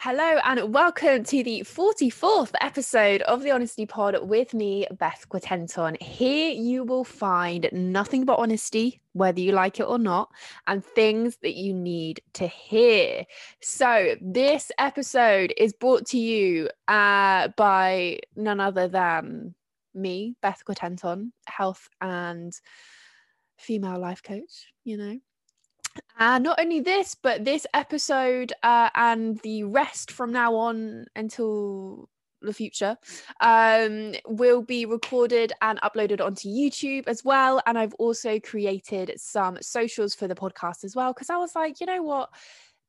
Hello and welcome to the 44th episode of the Honesty Pod with me, Beth Quatenton. Here you will find nothing but honesty, whether you like it or not, and things that you need to hear. So, this episode is brought to you uh, by none other than me, Beth Quatenton, health and female life coach, you know. And not only this, but this episode uh, and the rest from now on until the future um, will be recorded and uploaded onto YouTube as well. And I've also created some socials for the podcast as well because I was like, you know what?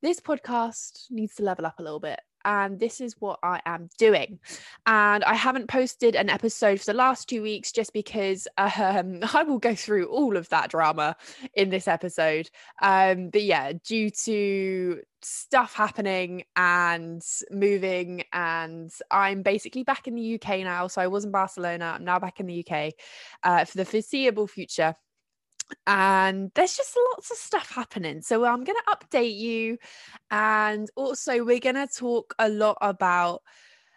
This podcast needs to level up a little bit and this is what I am doing. And I haven't posted an episode for the last two weeks just because um, I will go through all of that drama in this episode. Um, but yeah, due to stuff happening and moving, and I'm basically back in the UK now. So I was in Barcelona, I'm now back in the UK uh, for the foreseeable future and there's just lots of stuff happening. So I'm going to update you. And also, we're going to talk a lot about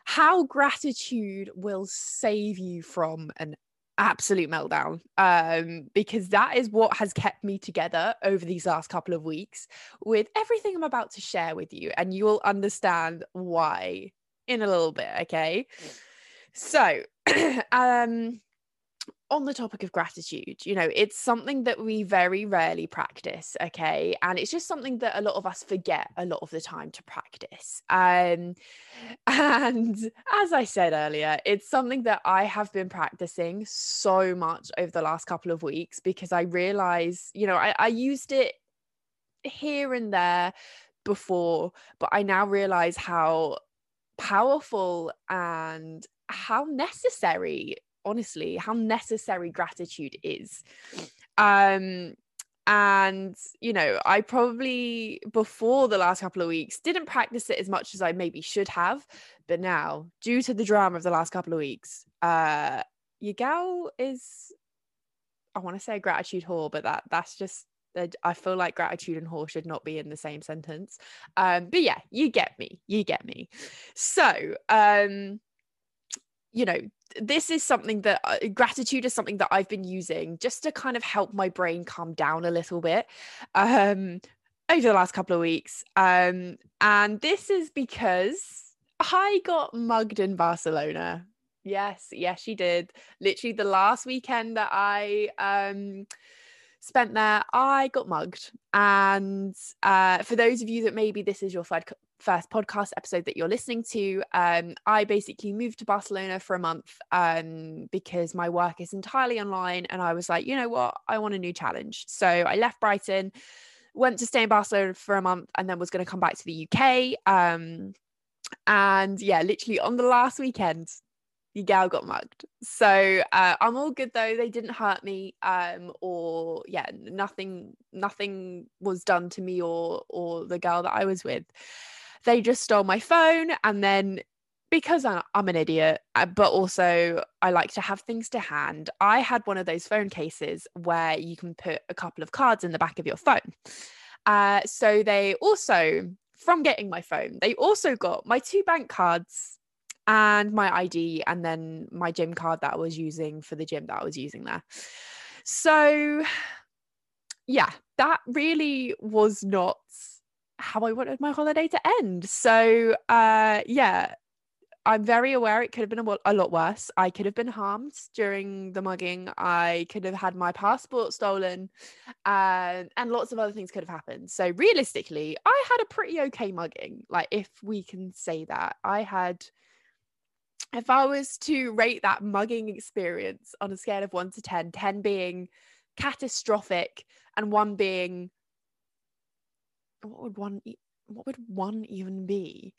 how gratitude will save you from an absolute meltdown um because that is what has kept me together over these last couple of weeks with everything I'm about to share with you and you will understand why in a little bit okay so um on the topic of gratitude, you know, it's something that we very rarely practice, okay? And it's just something that a lot of us forget a lot of the time to practice. Um, and as I said earlier, it's something that I have been practicing so much over the last couple of weeks because I realize, you know, I, I used it here and there before, but I now realize how powerful and how necessary honestly how necessary gratitude is um and you know i probably before the last couple of weeks didn't practice it as much as i maybe should have but now due to the drama of the last couple of weeks uh your gal is i want to say gratitude whore but that that's just I feel like gratitude and whore should not be in the same sentence. Um, but yeah, you get me. You get me. So, um, you know, this is something that uh, gratitude is something that I've been using just to kind of help my brain calm down a little bit um, over the last couple of weeks. Um, and this is because I got mugged in Barcelona. Yes, yes, she did. Literally the last weekend that I um, spent there, I got mugged. And uh, for those of you that maybe this is your first podcast episode that you're listening to, um, I basically moved to Barcelona for a month um, because my work is entirely online. And I was like, you know what? I want a new challenge. So I left Brighton, went to stay in Barcelona for a month, and then was going to come back to the UK. Um, and yeah, literally on the last weekend, your gal got mugged. So uh, I'm all good though. They didn't hurt me, um, or yeah, nothing, nothing was done to me or or the girl that I was with they just stole my phone and then because I'm an idiot, uh, but also I like to have things to hand. I had one of those phone cases where you can put a couple of cards in the back of your phone. Uh, so they also, from getting my phone, they also got my two bank cards and my ID, and then my gym card that I was using for the gym that I was using there. So, yeah, that really was not how I wanted my holiday to end. So, uh, yeah, I'm very aware it could have been a, a, lot worse. I could have been harmed during the mugging. I could have had my passport stolen, uh, and lots of other things could have happened. So, realistically, I had a pretty okay mugging. Like, if we can say that, I had. If I was to rate that mugging experience on a scale of one to 10, 10 being catastrophic and one being what would one what would one even be?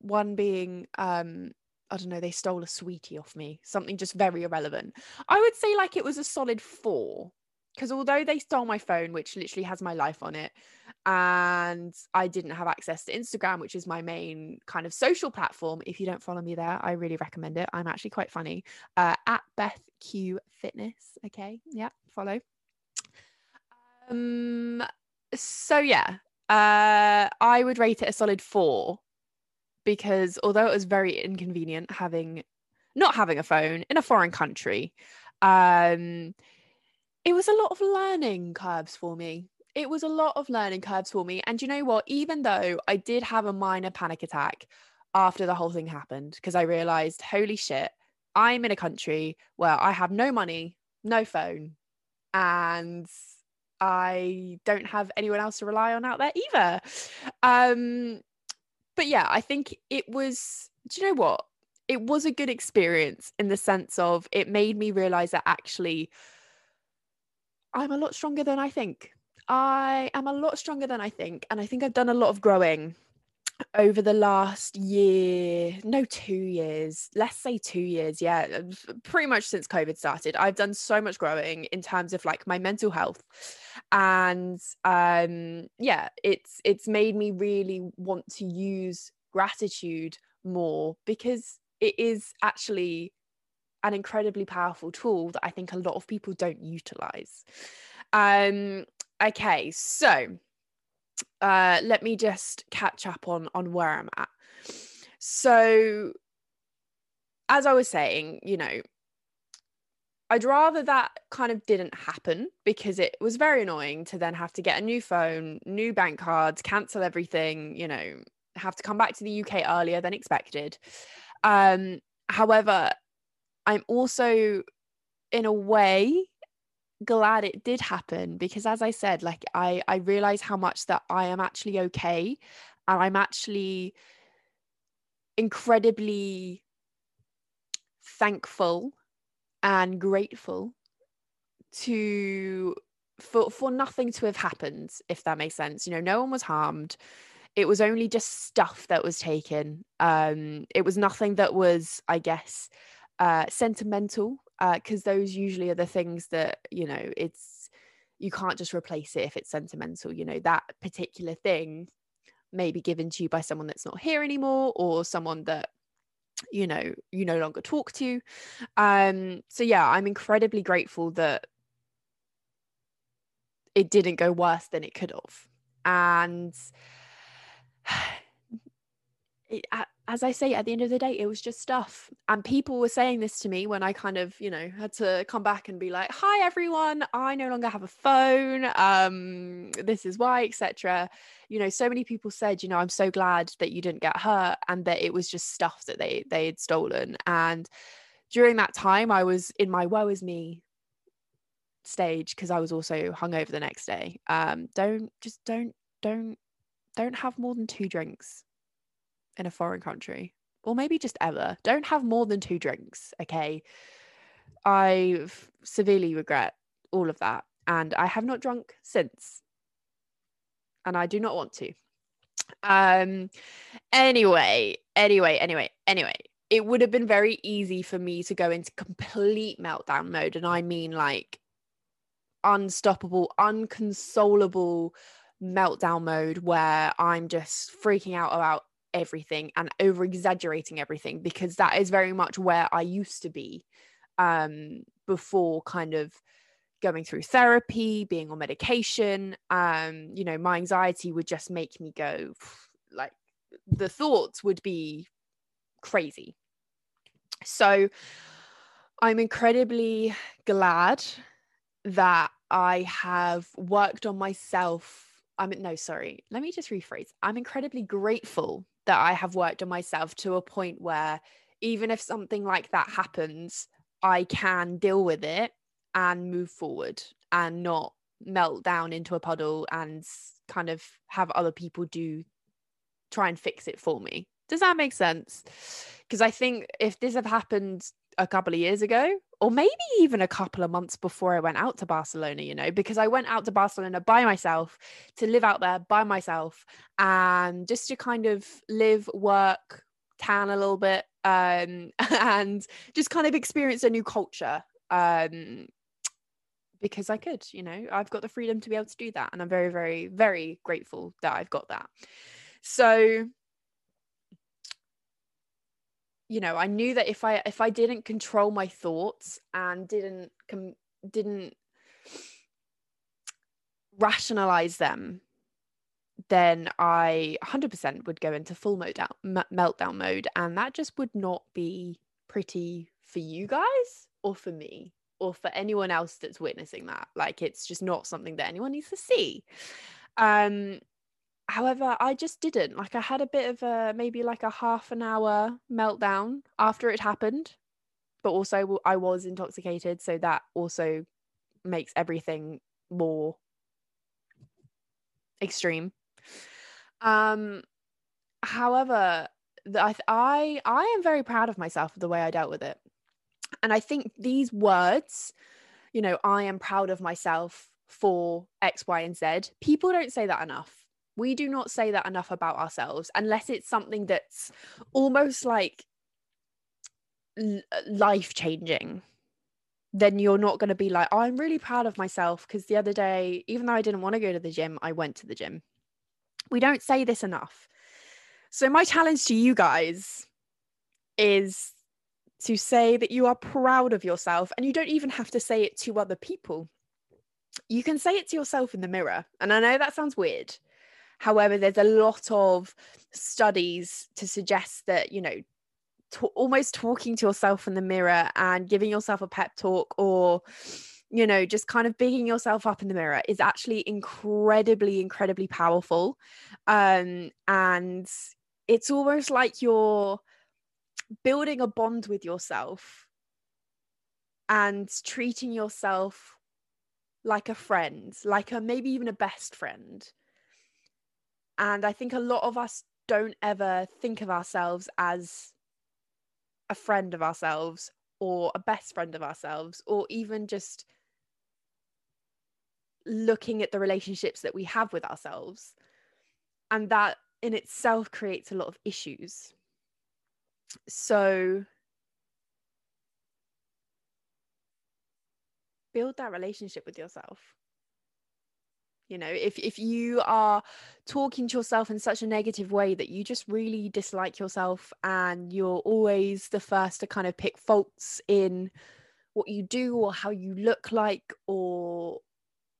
One being um I don't know, they stole a sweetie off me, something just very irrelevant. I would say like it was a solid four. Because although they stole my phone, which literally has my life on it, and I didn't have access to Instagram, which is my main kind of social platform. If you don't follow me there, I really recommend it. I'm actually quite funny. Uh, at Beth Q Fitness. Okay. Yeah, follow. Um, so yeah, uh, I would rate it a solid four because although it was very inconvenient having not having a phone in a foreign country, um, it was a lot of learning curves for me. It was a lot of learning curves for me. And you know what? Even though I did have a minor panic attack after the whole thing happened, because I realized, holy shit, I'm in a country where I have no money, no phone, and I don't have anyone else to rely on out there either. Um, but yeah, I think it was, do you know what? It was a good experience in the sense of it made me realize that actually I'm a lot stronger than I think. I am a lot stronger than I think. And I think I've done a lot of growing over the last year, no, two years, let's say two years. Yeah, pretty much since COVID started, I've done so much growing in terms of like my mental health. And um, yeah, it's it's made me really want to use gratitude more because it is actually an incredibly powerful tool that I think a lot of people don't utilize. Um, okay, so uh, let me just catch up on on where I'm at. So, as I was saying, you know, I'd rather that kind of didn't happen because it was very annoying to then have to get a new phone, new bank cards, cancel everything, you know, have to come back to the UK earlier than expected. Um, however, I'm also, in a way, glad it did happen because as I said, like I I realize how much that I am actually okay and I'm actually incredibly thankful and grateful to for for nothing to have happened if that makes sense. You know no one was harmed. It was only just stuff that was taken. Um it was nothing that was i guess uh sentimental because uh, those usually are the things that you know it's you can't just replace it if it's sentimental you know that particular thing may be given to you by someone that's not here anymore or someone that you know you no longer talk to. Um so yeah i'm incredibly grateful that it didn't go worse than it could have. And it, as I say, at the end of the day, it was just stuff. And people were saying this to me when I kind of, you know, had to come back and be like, "Hi everyone, I no longer have a phone. Um, this is why, etc." You know, so many people said, you know, I'm so glad that you didn't get hurt and that it was just stuff that they they had stolen. And during that time, I was in my woe is me stage because I was also hungover the next day. Um, don't just don't don't don't have more than two drinks in a foreign country, or maybe just ever, don't have more than two drinks. Okay. I severely regret all of that. And I have not drunk since. And I do not want to. Um, anyway, anyway, anyway, anyway, it would have been very easy for me to go into complete meltdown mode. And I mean like unstoppable, unconsolable meltdown mode where I'm just freaking out about everything and over exaggerating everything because that is very much where I used to be um, before kind of going through therapy, being on medication. Um, you know, my anxiety would just make me go like the thoughts would be crazy. So I'm incredibly glad that I have worked on myself. I'm no, sorry. Let me just rephrase. I'm incredibly grateful that I have worked on myself to a point where even if something like that happens, I can deal with it and move forward and not melt down into a puddle and kind of have other people do try and fix it for me. Does that make sense? Because I think if this had happened a couple of years ago, or maybe even a couple of months before I went out to Barcelona, you know, because I went out to Barcelona by myself to live out there by myself and just to kind of live, work, tan a little bit, um, and just kind of experience a new culture. Um, because I could, you know, I've got the freedom to be able to do that. And I'm very, very, very grateful that I've got that. So you know i knew that if i if i didn't control my thoughts and didn't com- didn't rationalize them then I 100% would go into full mode down, m- meltdown mode. And that just would not be pretty for you guys or for me or for anyone else that's witnessing that. Like it's just not something that anyone needs to see. Um, however, I just didn't. Like I had a bit of a maybe like a half an hour meltdown after it happened, but also I was intoxicated, so that also makes everything more extreme. Um, however, I I I am very proud of myself for the way I dealt with it, and I think these words, you know, I am proud of myself for X, Y, and Z. People don't say that enough. We do not say that enough about ourselves unless it's something that's almost like uh, life changing then you're not going to be like, oh, I'm really proud of myself. Because the other day, even though I didn't want to go to the gym, I went to the gym. We don't say this enough. So, my challenge to you guys is to say that you are proud of yourself. And you don't even have to say it to other people. You can say it to yourself in the mirror. And I know that sounds weird. However, there's a lot of studies to suggest that, you know, t- almost talking to yourself in the mirror and giving yourself a pep talk or you know just kind of bigging yourself up in the mirror is actually incredibly incredibly powerful. Um and it's almost like you're building a bond with yourself and treating yourself like a friend like a maybe even a best friend and i think a lot of us don't ever think of ourselves as a friend of ourselves or a best friend of ourselves or even just looking at the relationships that we have with ourselves. And that in itself creates a lot of issues. So build that relationship with yourself you know if if you are talking to yourself in such a negative way that you just really dislike yourself and you're always the first to kind of pick faults in what you do or how you look like or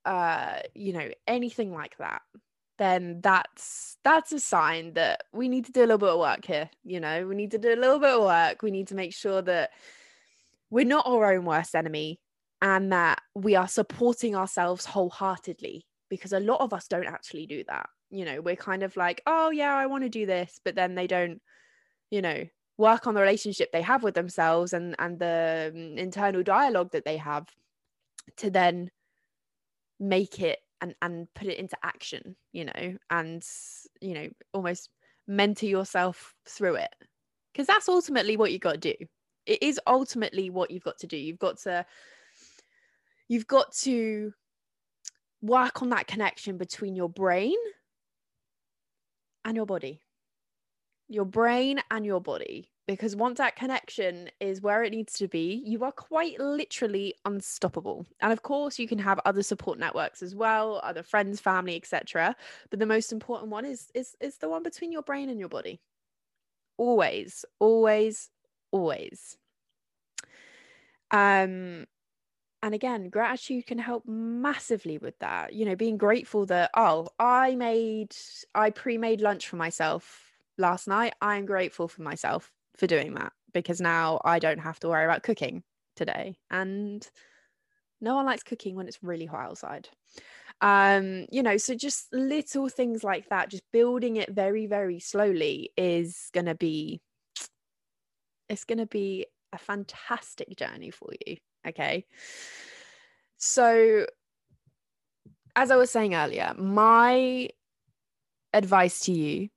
uh you know anything like that then that's that's a sign that we need to do a little bit of work here you know? We need to do a little bit of work. We need to make sure that we're not our own worst enemy and that we are supporting ourselves wholeheartedly because a lot of us don't actually do that. You know, we're kind of like, oh, yeah, I want to do this, but then they don't, you know, work on the relationship they have with themselves and and the um, internal dialogue that they have to then make it and and put it into action you know and you know almost mentor yourself through it. Because that's ultimately what you got to do. It is ultimately what you've got to do. You've got to you've got to work on that connection between your brain and your body. Your brain and your body. Because once that connection is where it needs to be, you are quite literally unstoppable. And of course, you can have other support networks as well, other friends, family, etc. But the most important one is is is the one between your brain and your body. Always, always, always. Um, and again gratitude can help massively with that you know being grateful that oh i made i pre-made lunch for myself last night i'm grateful for myself for doing that because now i don't have to worry about cooking today. And no one likes cooking when it's really hot outside. Um you know so just little things like that just building it very very slowly is going to be it's going to be a fantastic journey for you Okay. So, as I was saying earlier, my advice to you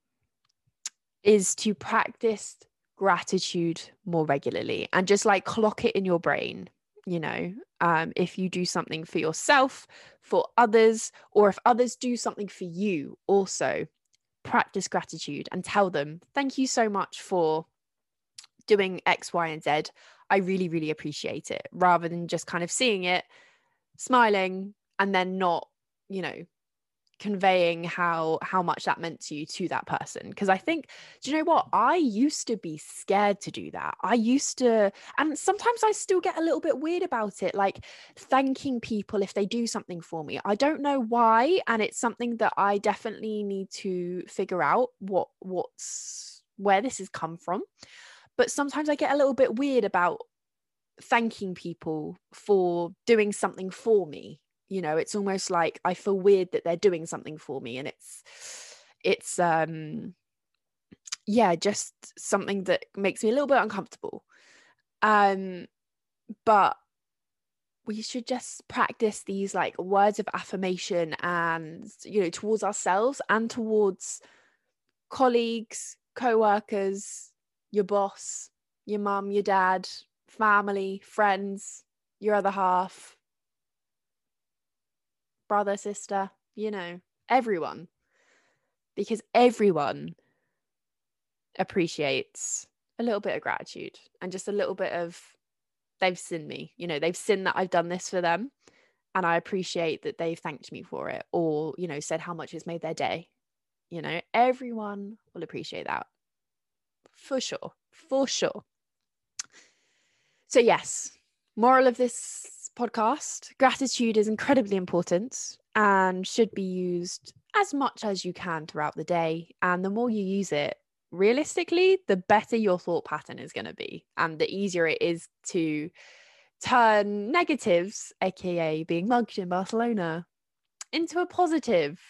is to practice gratitude more regularly and just like clock it in your brain. You know, um, if you do something for yourself, for others, or if others do something for you, also practice gratitude and tell them, thank you so much for doing X, Y, and Z. I really, really appreciate it rather than just kind of seeing it, smiling, and then not, you know, conveying how how much that meant to you to that person. Because i think do you know what? I used to be scared to do that. I used to and sometimes i still get a little bit weird about it like thanking people if they do something for me. I don't know why and it's something that i definitely need to figure out what what's where this has come from but sometimes i get a little bit weird about thanking people for doing something for me. You know it's almost like i feel weird that they're doing something for me and it's it's um yeah just something that makes me a little bit uncomfortable. Um but we should just practice these like words of affirmation and you know towards ourselves and towards colleagues co-workers your boss your mum your dad family friends your other half brother, sister, you know, everyone. Because everyone appreciates a little bit of gratitude and just a little bit of they've seen me, you know, they've seen that I've done this for them. And I appreciate that they've thanked me for it or, you know, said how much it's made their day. You know, everyone will appreciate that for sure. For sure. So, yes, moral of this podcast, gratitude is incredibly important and should be used as much as you can throughout the day. And the more you use it, realistically, the better your thought pattern is going to be, and the easier it is to turn negatives, aka being mugged in Barcelona, into a positive.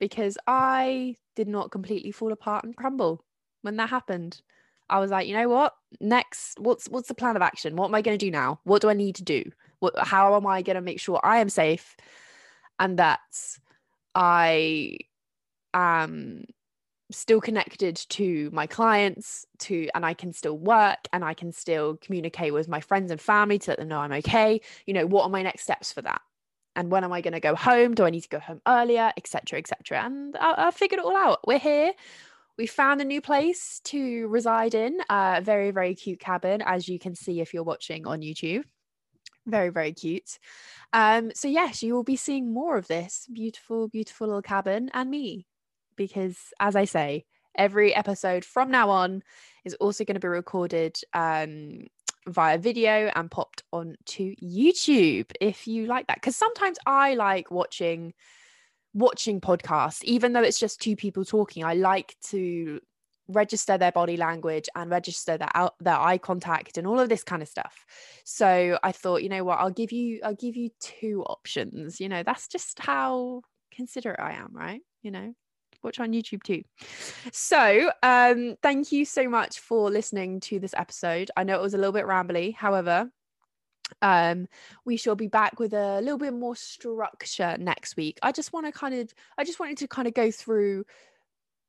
Because I did not completely fall apart and crumble when that happened. I was like, you know what? Next, what's what's the plan of action? What am I going to do now? What do I need to do? What, how am I going to make sure I am safe and that I am still connected to my clients to and I can still work and I can still communicate with my friends and family to let them know I'm okay. You know, what are my next steps for that? And when am I going to go home? Do I need to go home earlier, etc., etc.? And I, I figured it all out. We're here. We found a new place to reside in, a very, very cute cabin, as you can see if you're watching on YouTube. Very very cute. Um so yes you will be seeing more of this beautiful beautiful little cabin and me because as i say every episode from now on is also going to be recorded um via video and popped onto youtube if you like that. Because sometimes i like watching watching podcasts even though it's just two people talking i like to register their body language and register their out their eye contact and all of this kind of stuff. So i thought you know what i'll give you i'll give you two options. You know that's just how considerate i am right? You know watch on youtube too. So um thank you so much for listening to this episode. I know it was a little bit rambly. However um we shall be back with a little bit more structure next week i just want to kind of i just wanted to kind of go through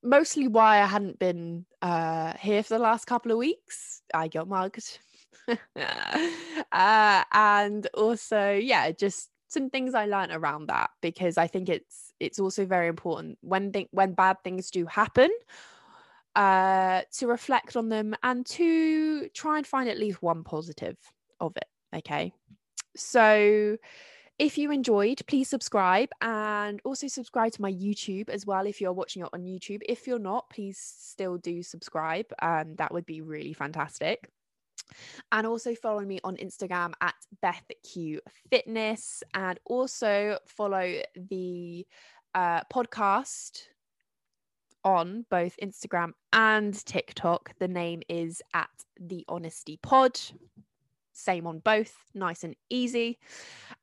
mostly why I hadn't been uh, here for the last couple of weeks. I got mugged. uh, and also, yeah, just some things I learned around that because I think it's it's also very important when th- when bad things do happen uh, to reflect on them and to try and find at least one positive of it. Okay, so if you enjoyed, please subscribe and also subscribe to my YouTube as well if you're watching it on YouTube. If you're not, please still do subscribe. Um, that would be really fantastic. And also follow me on Instagram at BethQ Fitness and also follow the uh, podcast on both Instagram and TikTok. The name is at the Honesty Pod same on both, nice and easy.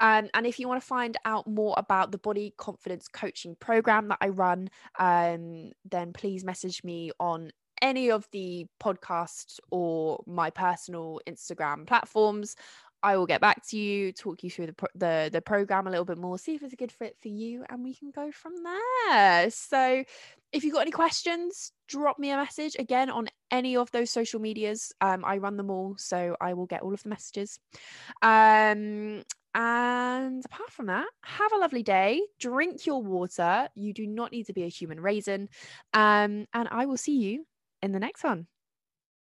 Um, and if you want to find out more about the body confidence coaching program that I run, um, then please message me on any of the podcasts or my personal Instagram platforms. I will get back to you, talk you through the, pro- the the program a little bit more, see if it's a good fit for you, and we can go from there. So, if you've got any questions, drop me a message again on any of those social medias. Um, I run them all, so I will get all of the messages. Um, and apart from that, have a lovely day. Drink your water. You do not need to be a human raisin. Um, and I will see you in the next one.